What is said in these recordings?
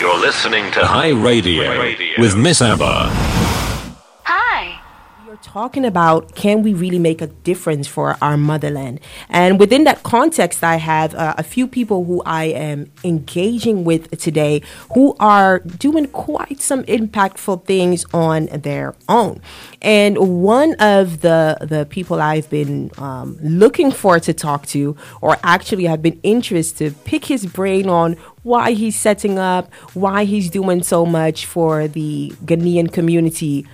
You're listening to High Radio, with Miss Abba. Hi. You're talking about can we really make a difference for our motherland? And within that context, I have uh, a few people who I am engaging with today who are doing quite some impactful things on their own. And one of the the people I've been um, looking for to talk to, or actually have been interested to pick his brain on why he's setting up, why he's doing so much for the Ghanaian community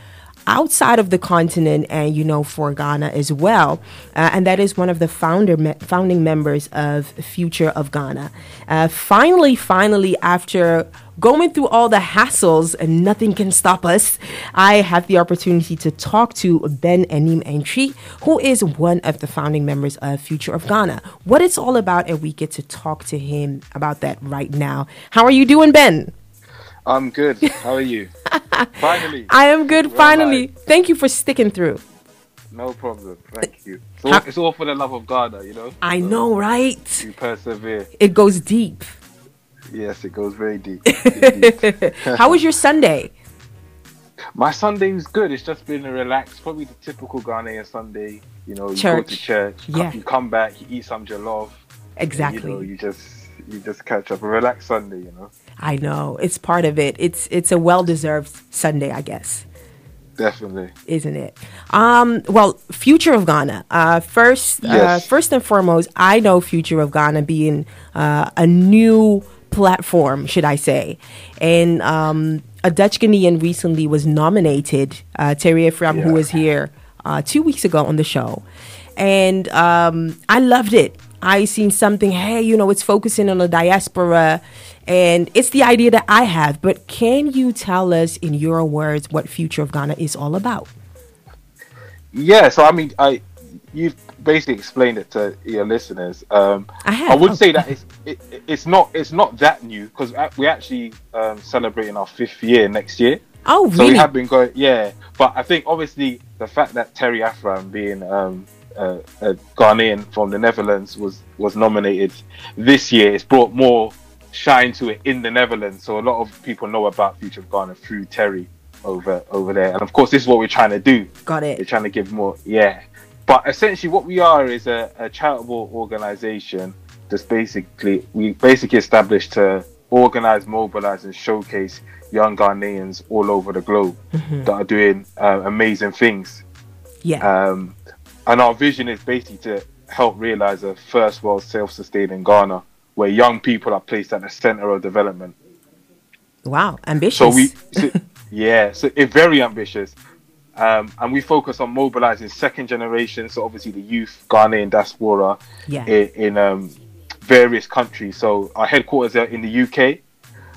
outside of the continent and you know for Ghana as well. Uh, and that is one of the founder me- founding members of Future of Ghana. Uh, finally finally after going through all the hassles and nothing can stop us I have the opportunity to talk to Ben Anim Antwi who is one of the founding members of Future of Ghana. What it's all about and we get to talk to him about that right now. How are you doing Ben? I'm good. How are you? finally. I am good. Well, finally, thank you for sticking through. No problem. Thank you. It's all, it's all for the love of Ghana, you know? I know, right? You persevere. It goes deep. Yes, it goes very deep. Indeed. How was your Sunday? My Sunday was good. It's just been a relaxed, probably the typical Ghanaian Sunday. You know, you go to Church. church, Yeah. you come back, you eat some jollof. Exactly. You know, you just you just catch up. A relaxed Sunday, you know? I know it's part of it. It's it's a well deserved Sunday, I guess, Definitely. isn't it? Um, well, Future of Ghana. Uh, first, uh, first and foremost, I know Future of Ghana being uh, a new platform, should I say, and um, a Dutch Ghanaian recently was nominated. Uh, Terry Ephraim, who was here uh, two weeks ago on the show, and um, I loved it. I seen something. Hey, you know, it's focusing on the diaspora, and it's the idea that I have. But can you tell us, in your words, what Future of Ghana is all about? Yeah, so I mean, I you've basically explained it to your listeners. Um, I have. I would Oh. say that it's it, it's not it's not that new because we're actually um, celebrating our fifth year next year. Oh, really? So we have been going, yeah. But I think obviously the fact that Terry Afram, being um, a, a Ghanaian from the Netherlands, was was nominated this year, it's brought more shine to it in the Netherlands. So a lot of people know about Future of Ghana through Terry over over there. And of course, this is what we're trying to do. Got it. We're trying to give more, yeah. But essentially, what we are is a, a charitable organization. Just basically, we basically established to organize, mobilize, and showcase young Ghanaians all over the globe that are doing uh, amazing things. Yeah. Um, and our vision is basically to help realize a first world self-sustaining Ghana, where young people are placed at the center of development. wow. Ambitious. So we, so, yeah, so it's very ambitious. Um, and we focus on mobilizing second generation, so obviously the youth, Ghanaian diaspora Yeah. in, in um, various countries. So our headquarters are in the UK,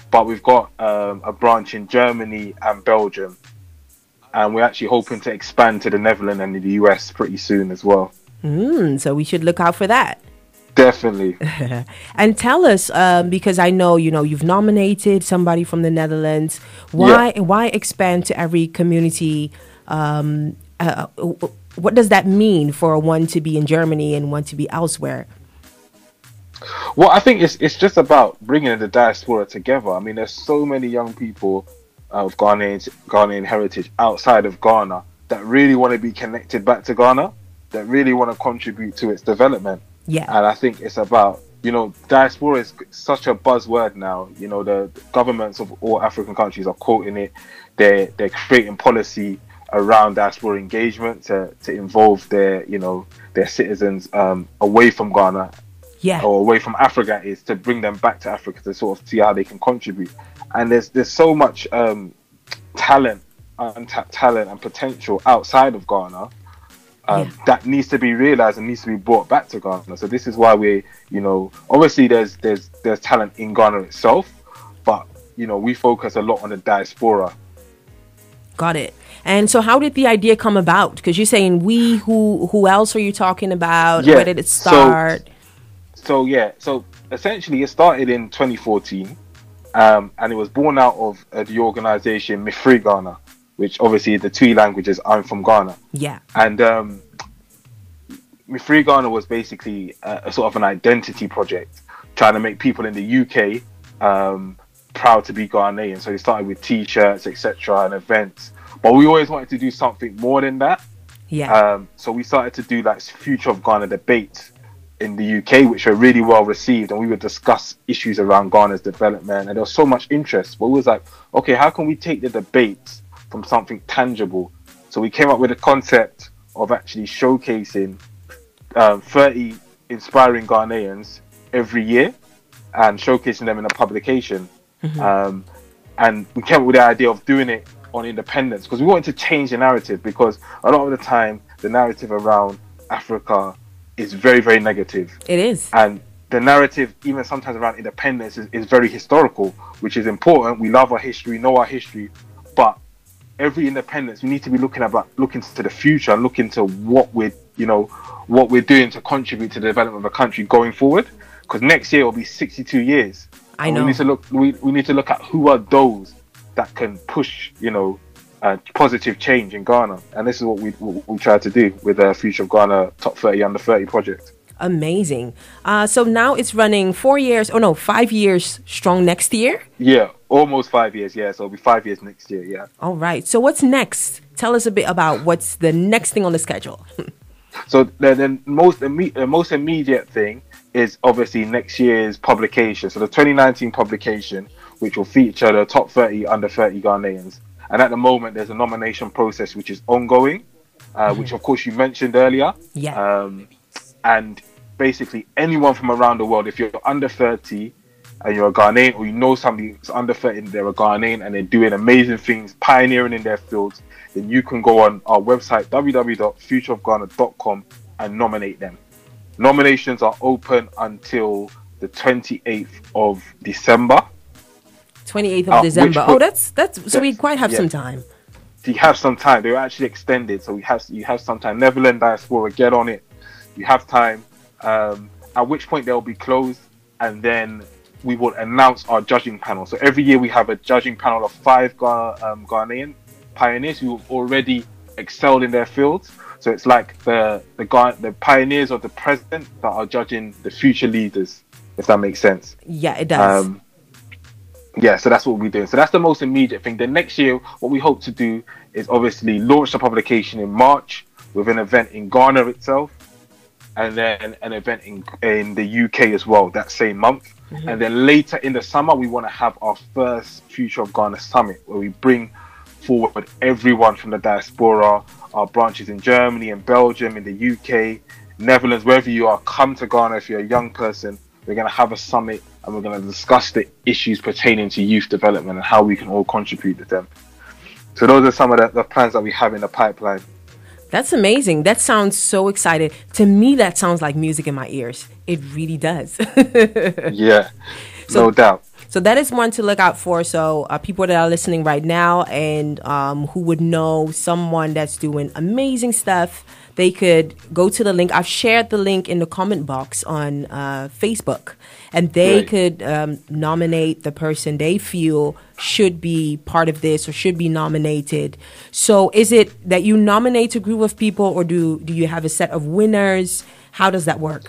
but we've got um, a branch in Germany and Belgium. And we're actually hoping to expand to the Netherlands and the US pretty soon as well. Mm, so we should look out for that. Definitely. And tell us, um, because I know you know you've nominated somebody from the Netherlands. Why why expand to every community? Um, uh, what does that mean for one to be in Germany and one to be elsewhere? Well, I think it's it's just about bringing the diaspora together. I mean, there's so many young people uh, of Ghanaian Ghanaian heritage outside of Ghana that really want to be connected back to Ghana, that really want to contribute to its development. Yeah, And I think it's about you know diaspora is such a buzzword now. You know, the governments of all African countries are quoting it. They're they're creating policy around diaspora engagement to to involve their you know their citizens um, away from Ghana yeah, or away from Africa is to bring them back to Africa to sort of see how they can contribute. And there's there's so much um, talent, untapped talent and potential outside of Ghana um, Yeah. that needs to be realized and needs to be brought back to Ghana. So this is why we, you know, obviously there's there's there's talent in Ghana itself, but you know we focus a lot on the diaspora. got it. And so, how did the idea come about? Because you're saying we, who who else are you talking about? Yeah, Where did it so- start? So yeah, so essentially it started in 2014, um, and it was born out of uh, the organization Mifri Ghana, which obviously the two languages I'm from Ghana, yeah, and um, Mifri Ghana was basically a, a sort of an identity project, trying to make people in the UK um, proud to be Ghanaian. So they started with T-shirts, etc., and events. But we always wanted to do something more than that. Yeah. Um, so we started to do like future of Ghana debates in the UK, which were really well received, and we would discuss issues around Ghana's development. And there was so much interest. But we was like, okay, how can we take the debates from something tangible? So we came up with a concept of actually showcasing um, 30 inspiring Ghanaians every year and showcasing them in a publication. Um, and we came up with the idea of doing it on independence because we wanted to change the narrative because a lot of the time the narrative around Africa is very, very negative. it is. And the narrative, even sometimes around independence, is, is very historical, which is important. We love our history, know our history, every independence, we need to be looking about looking to the future, and looking to what we're, you know, what we're doing to contribute to the development of a country going forward. Because next year will be 62 years. I know. We need to look. We, we need to look at who are those that can push, you know, uh, positive change in Ghana. And this is what we what we try to do with the Future of Ghana Top 30 Under 30 project. Amazing. Uh, so now it's running four years, oh no, five years strong next year. Yeah, almost five years. Yeah, so it'll be five years next year. Yeah. All right. So what's next? Tell us a bit about what's the next thing on the schedule. So the, the most imme- the most immediate thing is obviously next year's publication. So the 2019 publication, which will feature the top 30 under 30 Ghanaians. And at the moment, there's a nomination process which is ongoing, uh, which of course you mentioned earlier. Yeah. Um, and basically, anyone from around the world, if you're under 30 and you're a Ghanaian, or you know somebody who's under 30 and they're a Ghanaian and they're doing amazing things, pioneering in their fields, then you can go on our website, www.futureofghana.com, and nominate them. Nominations are open until the 28th of December. 28th of Uh, December. Oh, that's that's so we quite have yeah. some time. So you have some time. They were actually extended, so we have you have some time. Netherland diaspora, get on it. You have time. Um, at which point they'll be closed, and then we will announce our judging panel. So every year we have a judging panel of five Ga- um, Ghanaian pioneers who have already excelled in their fields. So it's like the the Ga- the pioneers of the present that are judging the future leaders, if that makes sense. Yeah, it does. Um, yeah, so that's what we're doing. So that's the most immediate thing. Then next year, what we hope to do is obviously launch the publication in March with an event in Ghana itself, and then an event in in the UK as well that same month. Mm-hmm. And then later in the summer, we want to have our first Future of Ghana summit where we bring forward everyone from the diaspora, our branches in Germany and Belgium, in the UK, Netherlands, wherever you are. Come to Ghana if you're a young person. We're going to have a summit and we're going to discuss the issues pertaining to youth development and how we can all contribute to them. So those are some of the, the plans that we have in the pipeline. That's amazing. That sounds so excited. To me, that sounds like music in my ears. It really does. Yeah, So- no doubt. So that is one to look out for. So uh, people that are listening right now and um, who would know someone that's doing amazing stuff, they could go to the link. I've shared the link in the comment box on uh, Facebook, and they Great. could um, nominate the person they feel should be part of this or should be nominated. So is it that you nominate a group of people, or do do you have a set of winners? How does that work?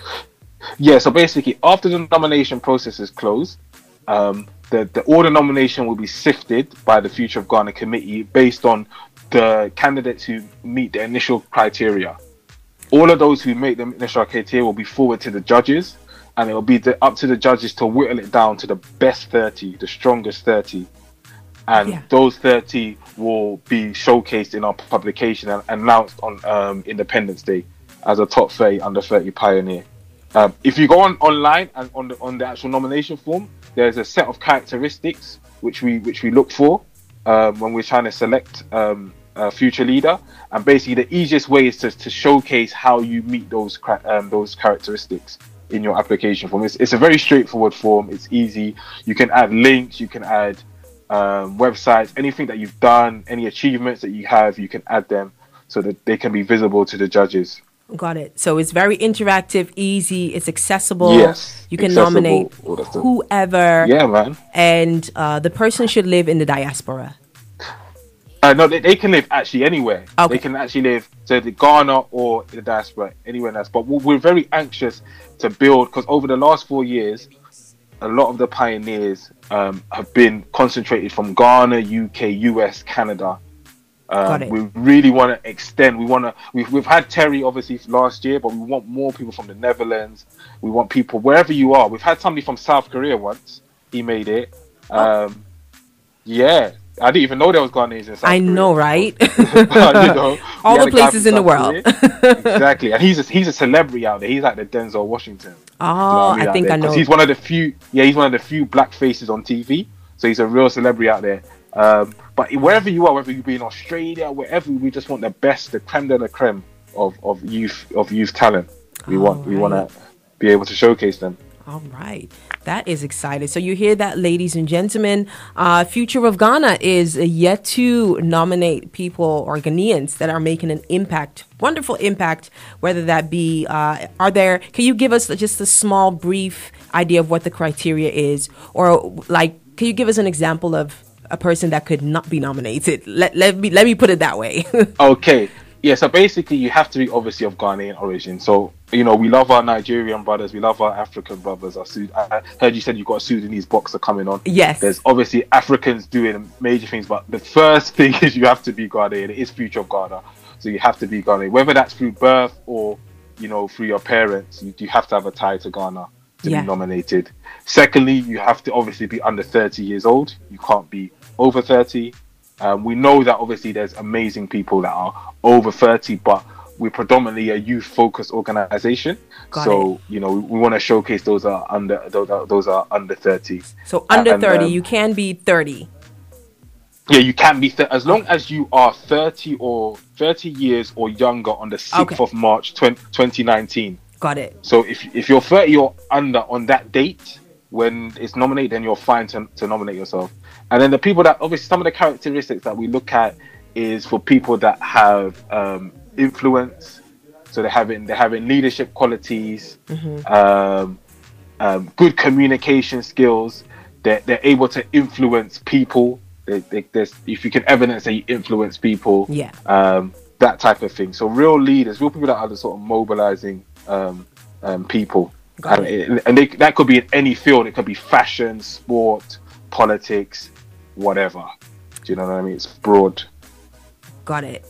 Yeah, so basically, after the nomination process is closed, um, the, the order nomination will be sifted by the Future of Ghana committee based on the candidates who meet the initial criteria. All of those who make the initial criteria will be forward to the judges, and it will be the, up to the judges to whittle it down to the best 30, the strongest 30. And Yeah. those 30 will be showcased in our publication and announced on um, Independence Day as a top 30 under 30 pioneer. Um, if you go on online and on the on the actual nomination form, there's a set of characteristics which we which we look for um, when we're trying to select um, a future leader. And basically, the easiest way is to, to showcase how you meet those cra- um, those characteristics in your application form. It's, it's a very straightforward form. It's easy. You can add links. You can add um, websites, anything that you've done, any achievements that you have, you can add them so that they can be visible to the judges. Got it. So it's very interactive, easy, it's accessible. Yes, You can accessible, nominate all that stuff. whoever. Yeah, man. And uh, the person should live in the diaspora. Uh, no, they, they can live actually anywhere. Okay. They can actually live so the Ghana or the diaspora, anywhere else. But we're very anxious to build because over the last four years, a lot of the pioneers um, have been concentrated from Ghana, UK, US, Canada. Um, we really want to extend. We want to. We've, we've had Terry obviously last year, but we want more people from the Netherlands. We want people wherever you are. We've had somebody from South Korea once. He made it. Oh. Um, yeah, I didn't even know there was Ghanaians in South I Korea. know, right? you know, All the had a guy places in the world. Exactly, and he's a, he's a celebrity out there. He's like the Denzel Washington. Oh, You know I mean, out think there? I know. He's one of the few. Yeah, he's one of the few black faces on TV. So he's a real celebrity out there. Um, but wherever you are, whether you be in Australia, wherever, we just want the best, the creme de la creme of, of youth of youth talent. We want we want to be able to showcase them. All right. That is exciting. So you hear that, ladies and gentlemen. Uh, Future of Ghana is yet to nominate people or Ghanaians that are making an impact, wonderful impact, whether that be, uh, are there, can you give us just a small, brief idea of what the criteria is? Or like, can you give us an example of a person that could not be nominated? Let, let, me, let me put it that way. Okay. Yeah, so basically you have to be obviously of Ghanaian origin. So, you know, we love our Nigerian brothers, we love our African brothers. Our Sud- I heard you said you got a Sudanese boxer coming on. Yes. There's obviously Africans doing major things, but the first thing is you have to be Ghanaian. It is future of Ghana. So you have to be Ghanaian. Whether that's through birth or, you know, through your parents, you, you have to have a tie to Ghana to Yeah. be nominated. Secondly, you have to obviously be under 30 years old. You can't be over 30. Um, we know that obviously there's amazing people that are over 30, but we're predominantly a youth focused organization. Got so, you know, we, we want to showcase those are under those are, those are under 30. so under And, 30, um, you can be 30. Yeah, you can be th- as long as you are 30 or 30 years or younger on the 6th Okay. of March 20, 2019. Got it. So if if you're 30 or under on that date when it's nominated, then you're fine to, to nominate yourself. And then the people that obviously some of the characteristics that we look at is for people that have um, influence. So they're having they're having leadership qualities, um, um, good communication skills. They're they're able to influence people. They, they, there's, if you can evidence that you influence people, Yeah. um, that type of thing. So real leaders, real people that are the sort of mobilizing um, um, people, Got and, it- and they, that could be in any field. It could be fashion, sport, politics, whatever. Do you know what I mean? It's broad. Got it.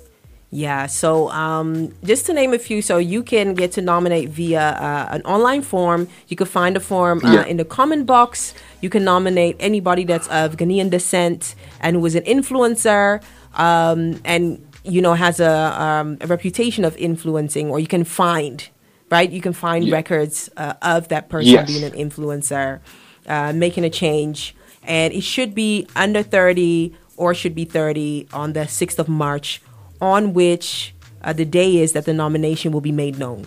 Yeah. So, um, just to name a few, so you can get to nominate via uh, an online form. You can find a form uh, Yeah. in the comment box. You can nominate anybody that's of Ghanaian descent and who is an influencer, um, and you know has a, um, a reputation of influencing, or you can find right. You can find Yeah. records uh, of that person Yes. being an influencer, uh, making a change, and it should be under thirty or should be thirty on the sixth of March on which uh, the day is that the nomination will be made known.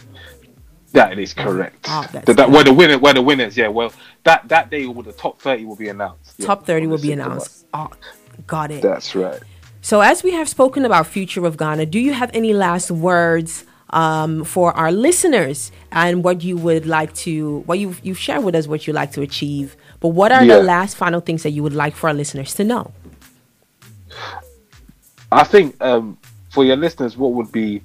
That is correct. Oh, that's that, that, where the winner, where the winners, yeah. Well, that that day, will the top thirty will be announced. yeah, Top 30 will be announced. Oh, got it. That's right. So, as we have spoken about Future of Ghana, do you have any last words um, for our listeners and what you would like to, what you've, you've shared with us, what you'd like to achieve? But what are Yeah. the last final things that you would like for our listeners to know? I think um, for your listeners, what would be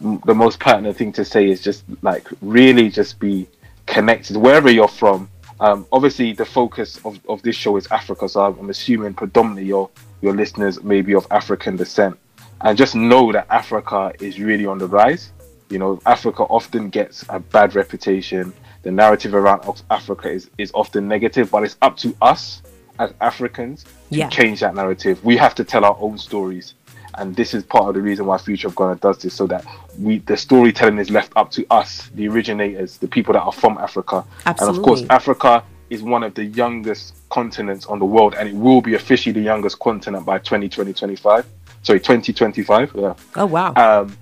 the most pertinent thing to say is just like really just be connected wherever you're from. Um, obviously, the focus of, of this show is Africa, so I'm, I'm assuming predominantly your your listeners may be of African descent, and just know that Africa is really on the rise. You know, Africa often gets a bad reputation. The narrative around Africa is, is often negative, but it's up to us as Africans to Yeah. change that narrative. We have to tell our own stories and this is part of the reason why Future of Ghana does this, so that we the storytelling is left up to us, the originators, the people that are from Africa, Absolutely. and of course, Africa is one of the youngest continents on the world, and it will be officially the youngest continent by 2020 25. Sorry, 2025. Yeah. Oh, wow. Um,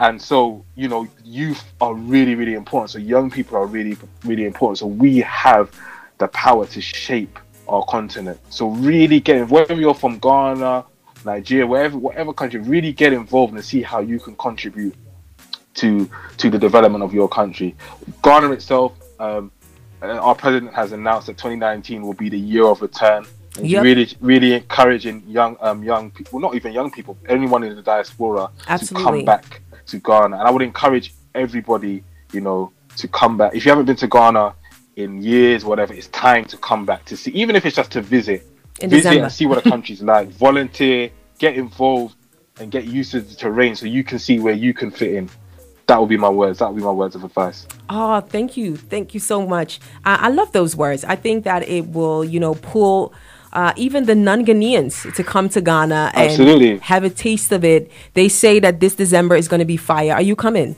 and so, you know, youth are really, really important. So young people are really, really important. So we have the power to shape our continent. So really get involved, whether you're from Ghana, Nigeria, wherever, whatever country, really get involved and see how you can contribute to to the development of your country. Ghana itself, um, uh, our president has announced that 2019 will be the year of return. And Yep. really, really encouraging young, um, young people, not even young people, anyone in the diaspora to come back to Ghana. And I would encourage everybody, you know, to come back. If you haven't been to Ghana in years, whatever. It's time to come back to see, even if it's just to visit, In visit December. and see what the country's like. Volunteer, get involved, and get used to the terrain so you can see where you can fit in. That would be my words. That would be my words of advice. Oh, thank you. Thank you so much. I, I love those words. I think that it will, you know, pull uh, even the non Ghanaians to come to Ghana and Absolutely. have a taste of it. They say that this December is going to be fire. Are you coming?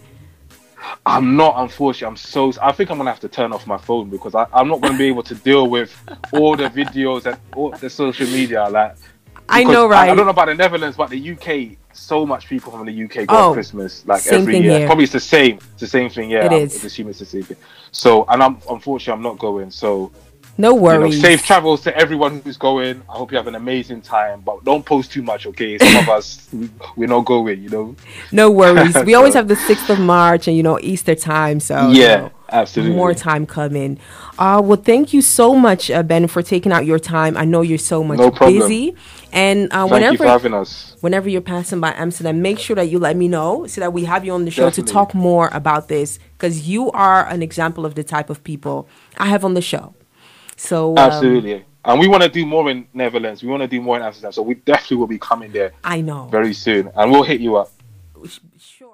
I'm not, unfortunately. I'm so. I think I'm gonna have to turn off my phone because I, I'm not gonna be able to deal with all the videos and all the social media. Like, I know, right? I don't know about the Netherlands, but the UK. So much people from the UK go Oh, on Christmas like every year. here. Probably it's the same. It's the same thing. Yeah, It I'm- is. assume it's the same thing. So, and I'm unfortunately I'm not going. So, No you know, worries. safe travels to everyone who's going. I hope you have an amazing time, but don't post too much, okay? Some of us we- we're not going. You know. No worries. We always have the 6th of March and, you know, Easter time. So, you yeah, know, absolutely. more time coming. Uh, well, thank you so much, uh, Ben, for taking out your time. I know you're so much No problem. busy. And uh, Thank whenever you for having us. whenever you're passing by Amsterdam, make sure that you let me know so that we have you on the show to talk more about this because you are an example of the type of people I have on the show. So um, Absolutely. And we want to do more in Netherlands. We want to do more in Amsterdam. So we definitely will be coming there I know. very soon. And we'll hit you up. Sure.